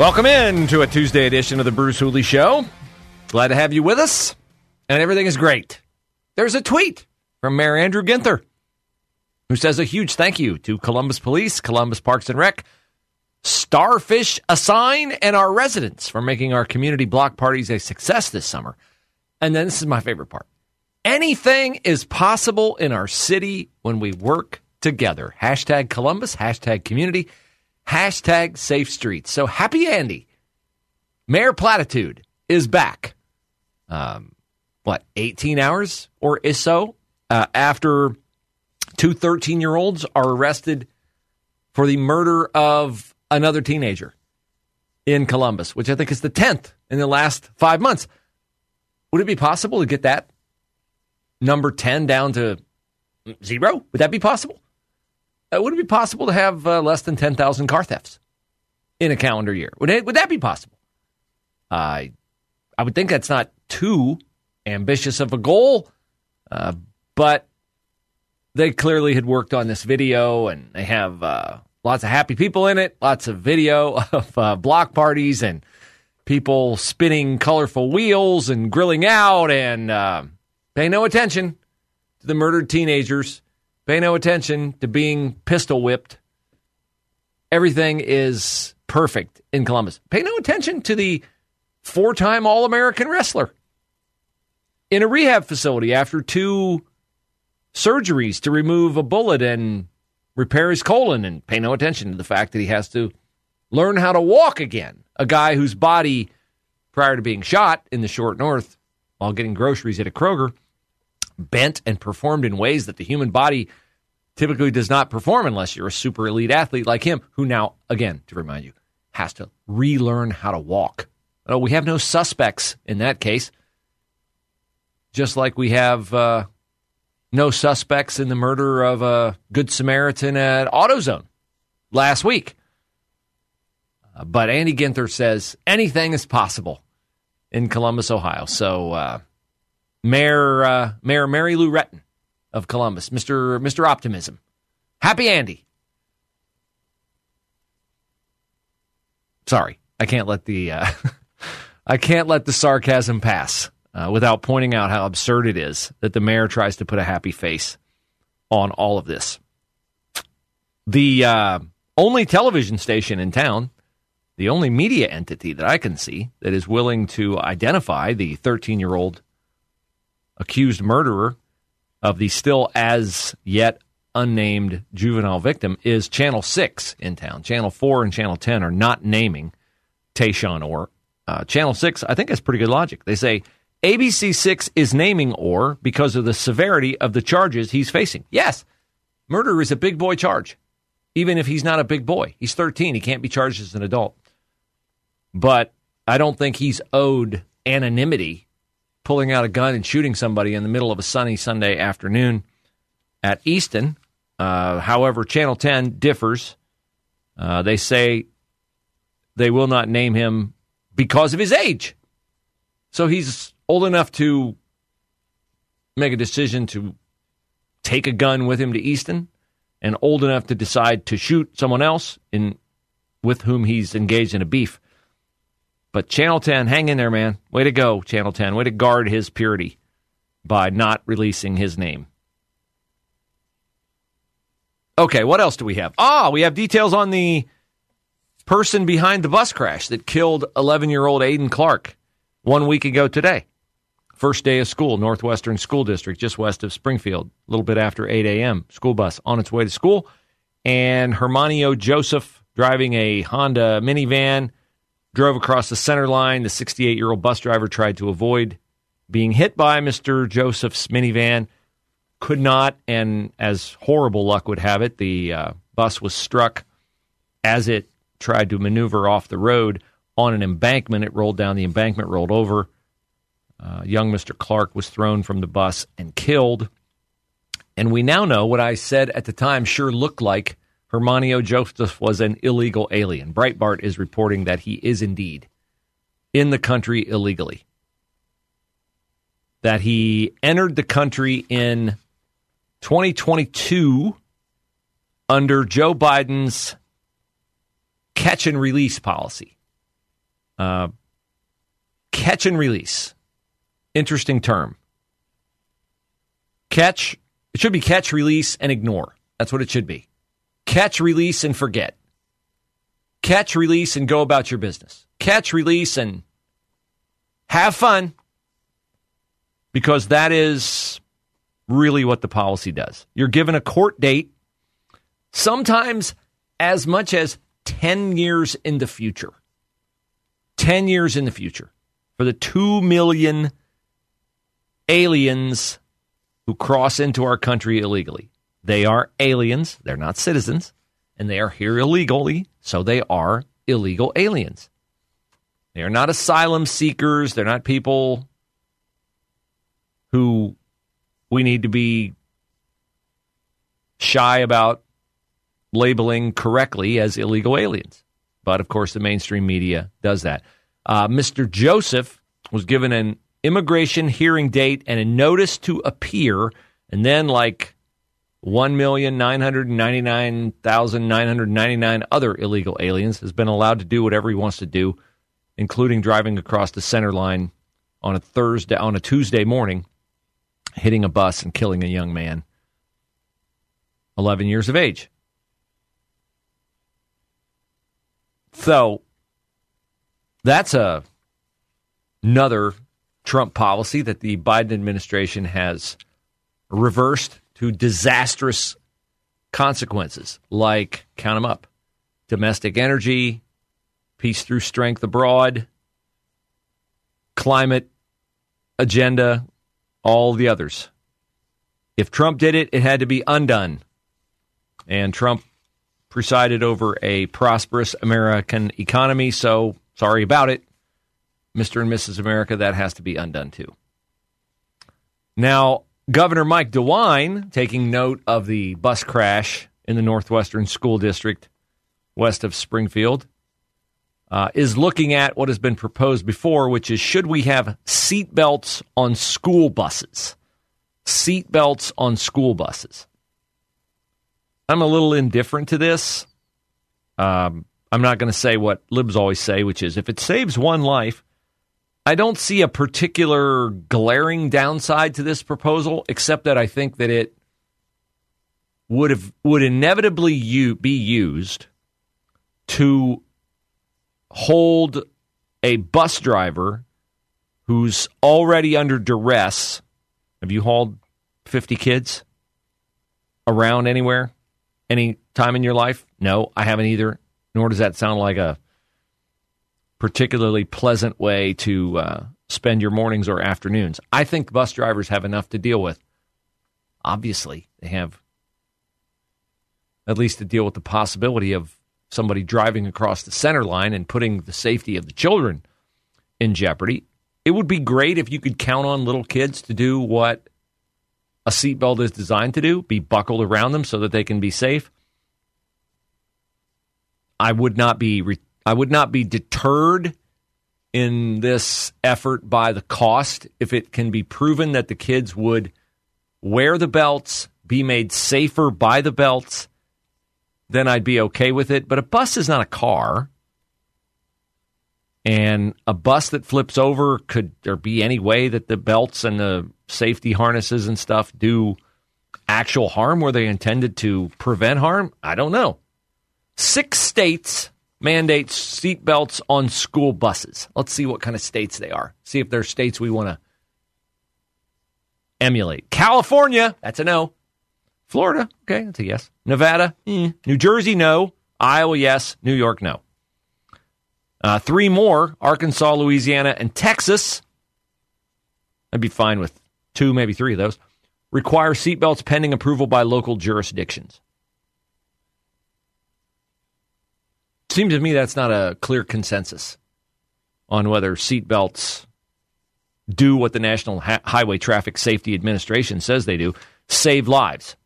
Welcome in to a Tuesday edition of the Bruce Hooley Show. Glad to have you with us, and everything is great. There's a tweet from Mayor Andrew Ginther who says a huge thank you to Columbus Police, Columbus Parks and Rec, Starfish Assign, and our residents for making our community block parties a success this summer. And then this is my favorite part. Anything is possible in our city when we work together. Hashtag Columbus, hashtag community, hashtag safe streets. So happy Andy. Mayor Platitude is back. Um, what, 18 hours or is so uh, after two 13 year olds are arrested for the murder of another teenager in Columbus, which I think is the 10th in the last five months. Would it be possible to get that number 10 down to zero? Would that be possible? Uh, would it be possible to have uh, less than 10,000 car thefts in a calendar year? Would, it, would that be possible? I, I would think that's not too ambitious of a goal, uh, but they clearly had worked on this video and they have uh, lots of happy people in it, lots of video of uh, block parties and people spinning colorful wheels and grilling out and uh, pay no attention to the murdered teenagers, pay no attention to being pistol whipped. Everything is perfect in Columbus. Pay no attention to the four time All American wrestler in a rehab facility after two surgeries to remove a bullet and repair his colon and pay no attention to the fact that he has to learn how to walk again. A guy whose body, prior to being shot in the short north while getting groceries at a Kroger, bent and performed in ways that the human body typically does not perform unless you're a super elite athlete like him, who now, again, to remind you, has to relearn how to walk. Oh, we have no suspects in that case. Just like we have uh, no suspects in the murder of a Good Samaritan at AutoZone last week. Uh, but Andy Ginther says anything is possible in Columbus, Ohio. So, uh, Mayor uh, Mayor Mary Lou Retton of Columbus, Mister Mister Optimism, happy Andy. Sorry, I can't let the uh, I can't let the sarcasm pass uh, without pointing out how absurd it is that the mayor tries to put a happy face on all of this. The uh, only television station in town, the only media entity that I can see that is willing to identify the 13 year old accused murderer of the still as yet unnamed juvenile victim is Channel 6 in town. Channel 4 and Channel 10 are not naming Tashawn Orr. Uh, Channel 6, I think, has pretty good logic. They say ABC6 is naming Orr because of the severity of the charges he's facing. Yes, murder is a big boy charge, even if he's not a big boy. He's 13. He can't be charged as an adult. But I don't think he's owed anonymity pulling out a gun and shooting somebody in the middle of a sunny Sunday afternoon at Easton. Uh, however, Channel 10 differs. Uh, they say they will not name him because of his age. So he's old enough to make a decision to take a gun with him to Easton and old enough to decide to shoot someone else in with whom he's engaged in a beef. But Channel 10, hang in there, man. Way to go, Channel 10. Way to guard his purity by not releasing his name. Okay, what else do we have? Ah, we have details on the person behind the bus crash that killed 11 year old Aiden Clark one week ago today. First day of school, Northwestern School District, just west of Springfield, a little bit after 8 a.m. School bus on its way to school. And Hermanio Joseph driving a Honda minivan drove across the center line. The 68 year old bus driver tried to avoid being hit by Mr. Joseph's minivan, could not, and as horrible luck would have it, the uh, bus was struck as it tried to maneuver off the road on an embankment. It rolled down the embankment, rolled over. Uh, young Mr. Clark was thrown from the bus and killed. And we now know what I said at the time sure looked like Hermanio Joseph was an illegal alien. Breitbart is reporting that he is indeed in the country illegally. That he entered the country in 2022 under Joe Biden's catch and release policy. Uh, catch and release. Interesting term. Catch, it should be catch, release, and ignore. That's what it should be. Catch, release, and forget. Catch, release, and go about your business. Catch, release, and have fun because that is really what the policy does. You're given a court date, sometimes as much as 10 years in the future. 10 years in the future for the 2 million aliens who cross into our country illegally. They are aliens, they're not citizens, and they are here illegally, so they are illegal aliens. They are not asylum seekers, they're not people who we need to be shy about labeling correctly as illegal aliens. But of course, the mainstream media does that. Uh, Mr. Joseph was given an immigration hearing date and a notice to appear, and then like 1,999,999 other illegal aliens has been allowed to do whatever he wants to do, including driving across the center line on a Thursday on a Tuesday morning, hitting a bus and killing a young man, 11 years of age. So that's a another Trump policy that the Biden administration has reversed to disastrous consequences, like count them up domestic energy, peace through strength abroad, climate agenda, all the others. If Trump did it, it had to be undone. And Trump presided over a prosperous American economy, so sorry about it. Mr. and Mrs. America, that has to be undone too. Now, Governor Mike DeWine, taking note of the bus crash in the Northwestern School District west of Springfield, uh, is looking at what has been proposed before, which is should we have seat belts on school buses? Seat belts on school buses. I'm a little indifferent to this. Um, I'm not going to say what libs always say, which is if it saves one life, I don't see a particular glaring downside to this proposal, except that I think that it would have would inevitably u- be used to hold a bus driver who's already under duress. Have you hauled 50 kids around anywhere? Any time in your life? No, I haven't either. Nor does that sound like a particularly pleasant way to uh, spend your mornings or afternoons. I think bus drivers have enough to deal with. Obviously, they have at least to deal with the possibility of somebody driving across the center line and putting the safety of the children in jeopardy. It would be great if you could count on little kids to do what a seatbelt is designed to do, be buckled around them so that they can be safe. I would not be re- I would not be deterred in this effort by the cost if it can be proven that the kids would wear the belts, be made safer by the belts, then I'd be okay with it. But a bus is not a car. And a bus that flips over could there be any way that the belts and the safety harnesses and stuff do actual harm where they intended to prevent harm? I don't know. Six states mandate seatbelts on school buses. Let's see what kind of states they are. See if there are states we want to emulate. California, that's a no. Florida, okay, that's a yes. Nevada, eh. New Jersey, no. Iowa, yes. New York, no. Uh, three more Arkansas, Louisiana, and Texas. I'd be fine with two, maybe three of those. Require seatbelts pending approval by local jurisdictions. Seems to me that's not a clear consensus on whether seatbelts do what the National ha- Highway Traffic Safety Administration says they do save lives.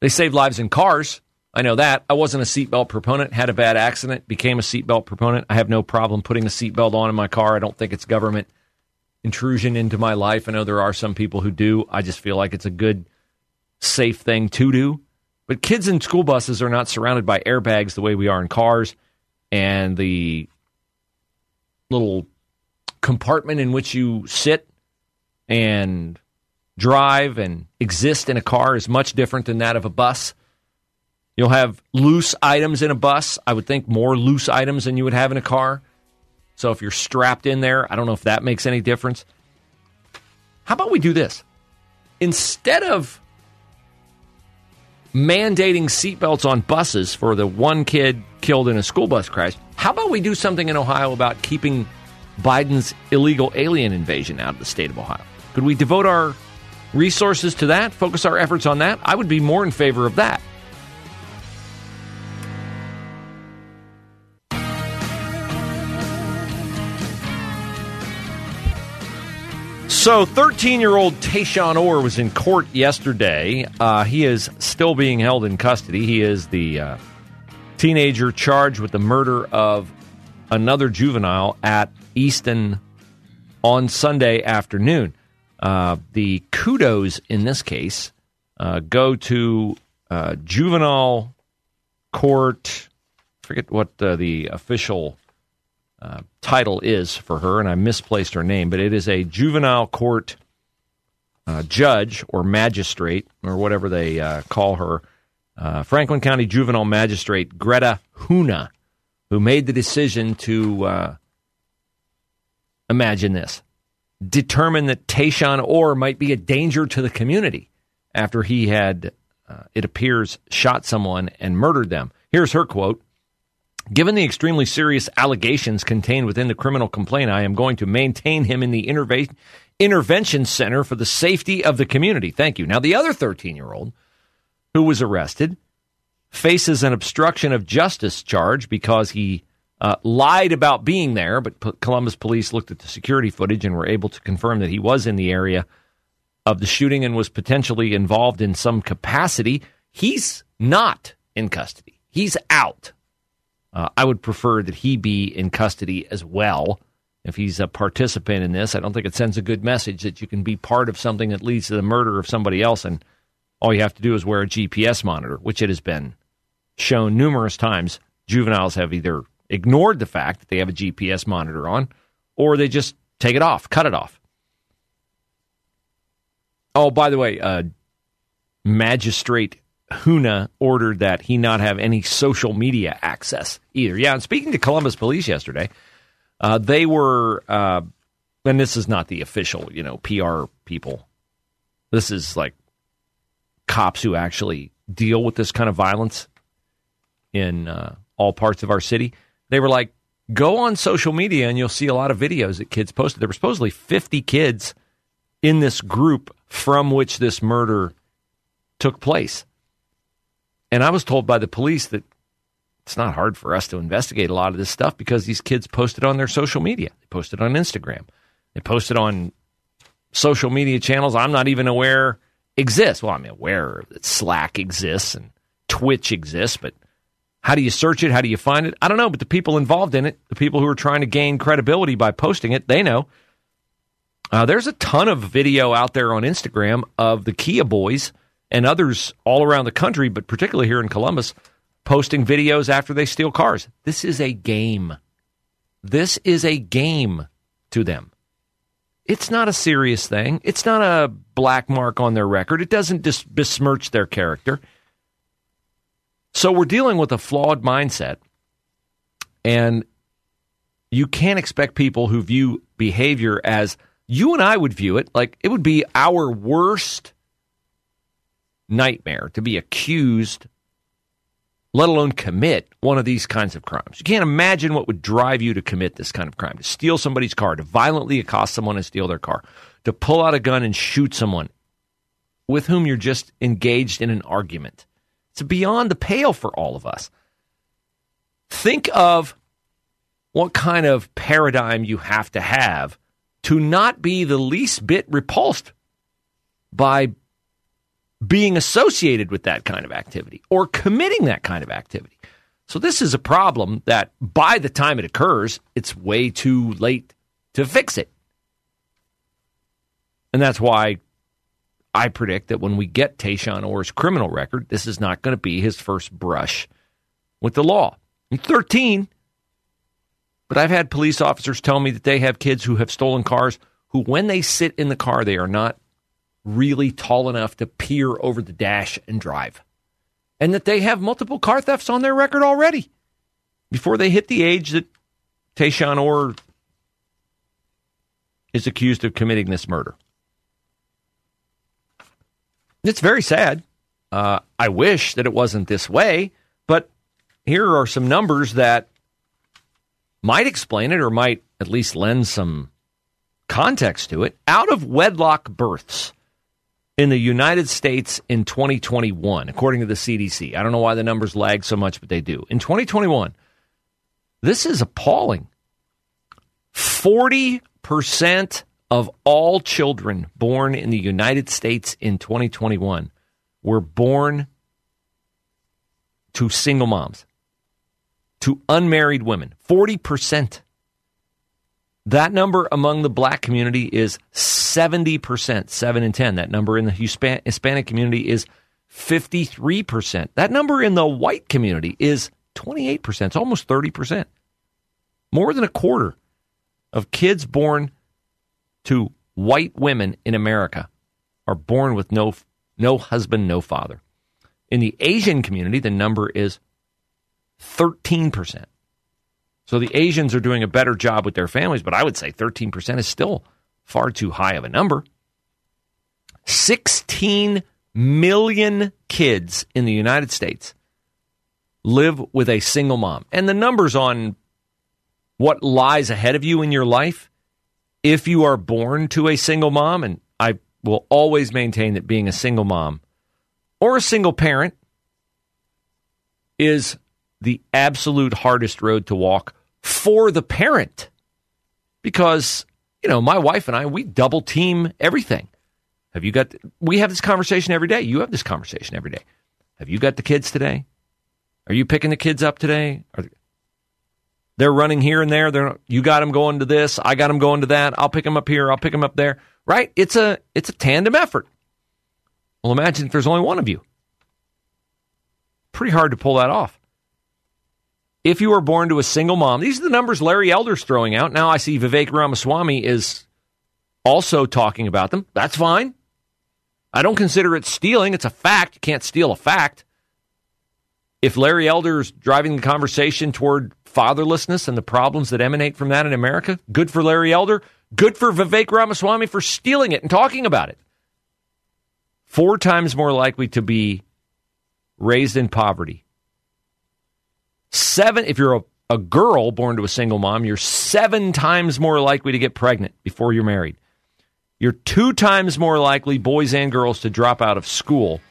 They save lives in cars. I know that. I wasn't a seatbelt proponent, had a bad accident, became a seatbelt proponent. I have no problem putting a seatbelt on in my car. I don't think it's government intrusion into my life. I know there are some people who do. I just feel like it's a good, safe thing to do. But kids in school buses are not surrounded by airbags the way we are in cars. And the little compartment in which you sit and drive and exist in a car is much different than that of a bus. You'll have loose items in a bus. I would think more loose items than you would have in a car. So if you're strapped in there, I don't know if that makes any difference. How about we do this? Instead of mandating seatbelts on buses for the one kid killed in a school bus crash, how about we do something in Ohio about keeping Biden's illegal alien invasion out of the state of Ohio? Could we devote our resources to that, focus our efforts on that? I would be more in favor of that. So, 13 year old Tashawn Orr was in court yesterday. Uh, he is still being held in custody. He is the uh, teenager charged with the murder of another juvenile at Easton on Sunday afternoon. Uh, the kudos in this case uh, go to uh, juvenile court. I forget what uh, the official uh, title is for her, and I misplaced her name, but it is a juvenile court uh, judge or magistrate or whatever they uh, call her. Uh, Franklin County Juvenile Magistrate Greta Huna, who made the decision to uh, imagine this, determine that Tashawn Orr might be a danger to the community after he had, uh, it appears, shot someone and murdered them. Here's her quote. Given the extremely serious allegations contained within the criminal complaint, I am going to maintain him in the interve- intervention center for the safety of the community. Thank you. Now, the other 13 year old who was arrested faces an obstruction of justice charge because he uh, lied about being there, but P- Columbus police looked at the security footage and were able to confirm that he was in the area of the shooting and was potentially involved in some capacity. He's not in custody, he's out. Uh, I would prefer that he be in custody as well. If he's a participant in this, I don't think it sends a good message that you can be part of something that leads to the murder of somebody else, and all you have to do is wear a GPS monitor, which it has been shown numerous times. Juveniles have either ignored the fact that they have a GPS monitor on, or they just take it off, cut it off. Oh, by the way, uh, Magistrate Huna ordered that he not have any social media access either. Yeah, and speaking to Columbus Police yesterday, uh, they were, uh, and this is not the official, you know, PR people. This is like cops who actually deal with this kind of violence in uh, all parts of our city. They were like, go on social media and you'll see a lot of videos that kids posted. There were supposedly 50 kids in this group from which this murder took place. And I was told by the police that it's not hard for us to investigate a lot of this stuff because these kids posted on their social media. They posted on Instagram. They posted on social media channels I'm not even aware exist. Well, I'm aware that Slack exists and Twitch exists, but how do you search it? How do you find it? I don't know, but the people involved in it, the people who are trying to gain credibility by posting it, they know. Uh, there's a ton of video out there on Instagram of the Kia boys and others all around the country, but particularly here in Columbus, posting videos after they steal cars. This is a game. This is a game to them. It's not a serious thing. It's not a black mark on their record. It doesn't dis- besmirch their character. So we're dealing with a flawed mindset. And you can't expect people who view behavior as you and I would view it like it would be our worst nightmare to be accused let alone commit one of these kinds of crimes. You can't imagine what would drive you to commit this kind of crime to steal somebody's car, to violently accost someone and steal their car, to pull out a gun and shoot someone with whom you're just engaged in an argument. It's beyond the pale for all of us. Think of what kind of paradigm you have to have to not be the least bit repulsed by being associated with that kind of activity or committing that kind of activity. So, this is a problem that by the time it occurs, it's way too late to fix it. And that's why I predict that when we get Tashawn Orr's criminal record, this is not going to be his first brush with the law. He's 13, but I've had police officers tell me that they have kids who have stolen cars who, when they sit in the car, they are not really tall enough to peer over the dash and drive. And that they have multiple car thefts on their record already before they hit the age that Tashawn Orr is accused of committing this murder. It's very sad. Uh, I wish that it wasn't this way, but here are some numbers that might explain it or might at least lend some context to it. Out of wedlock births in the United States in 2021, according to the CDC, I don't know why the numbers lag so much, but they do. In 2021, this is appalling. 40% of all children born in the United States in 2021 were born to single moms, to unmarried women. 40%. That number among the black community is 70%, 7 in 10. That number in the Hispanic community is 53%. That number in the white community is 28%. It's almost 30%. More than a quarter of kids born to white women in America are born with no no husband, no father. In the Asian community, the number is 13%. So the Asians are doing a better job with their families, but I would say 13% is still far too high of a number. 16 million kids in the United States live with a single mom. And the numbers on what lies ahead of you in your life if you are born to a single mom, and I will always maintain that being a single mom or a single parent is the absolute hardest road to walk for the parent. Because, you know, my wife and I, we double team everything. Have you got, we have this conversation every day. You have this conversation every day. Have you got the kids today? Are you picking the kids up today? Are, they're running here and there. They're you got them going to this. I got them going to that. I'll pick them up here. I'll pick them up there. Right? It's a it's a tandem effort. Well, imagine if there's only one of you. Pretty hard to pull that off. If you were born to a single mom, these are the numbers Larry Elder's throwing out. Now I see Vivek Ramaswamy is also talking about them. That's fine. I don't consider it stealing. It's a fact. You can't steal a fact. If Larry Elder's driving the conversation toward fatherlessness and the problems that emanate from that in America. Good for Larry Elder. Good for Vivek Ramaswamy for stealing it and talking about it. Four times more likely to be raised in poverty. Seven, if you're a, a girl born to a single mom, you're seven times more likely to get pregnant before you're married. You're two times more likely, boys and girls, to drop out of school.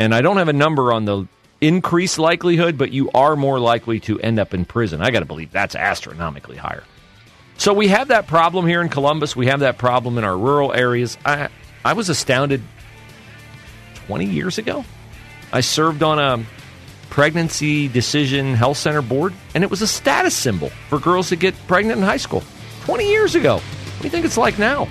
And I don't have a number on the increased likelihood, but you are more likely to end up in prison. I got to believe that's astronomically higher. So we have that problem here in Columbus. We have that problem in our rural areas. I I was astounded 20 years ago. I served on a pregnancy decision health center board, and it was a status symbol for girls that get pregnant in high school. 20 years ago. What do you think it's like now?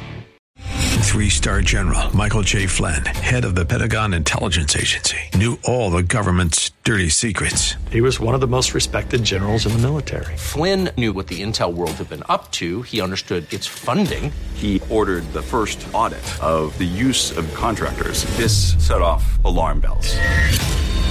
Three star general Michael J. Flynn, head of the Pentagon Intelligence Agency, knew all the government's dirty secrets. He was one of the most respected generals in the military. Flynn knew what the intel world had been up to, he understood its funding. He ordered the first audit of the use of contractors. This set off alarm bells.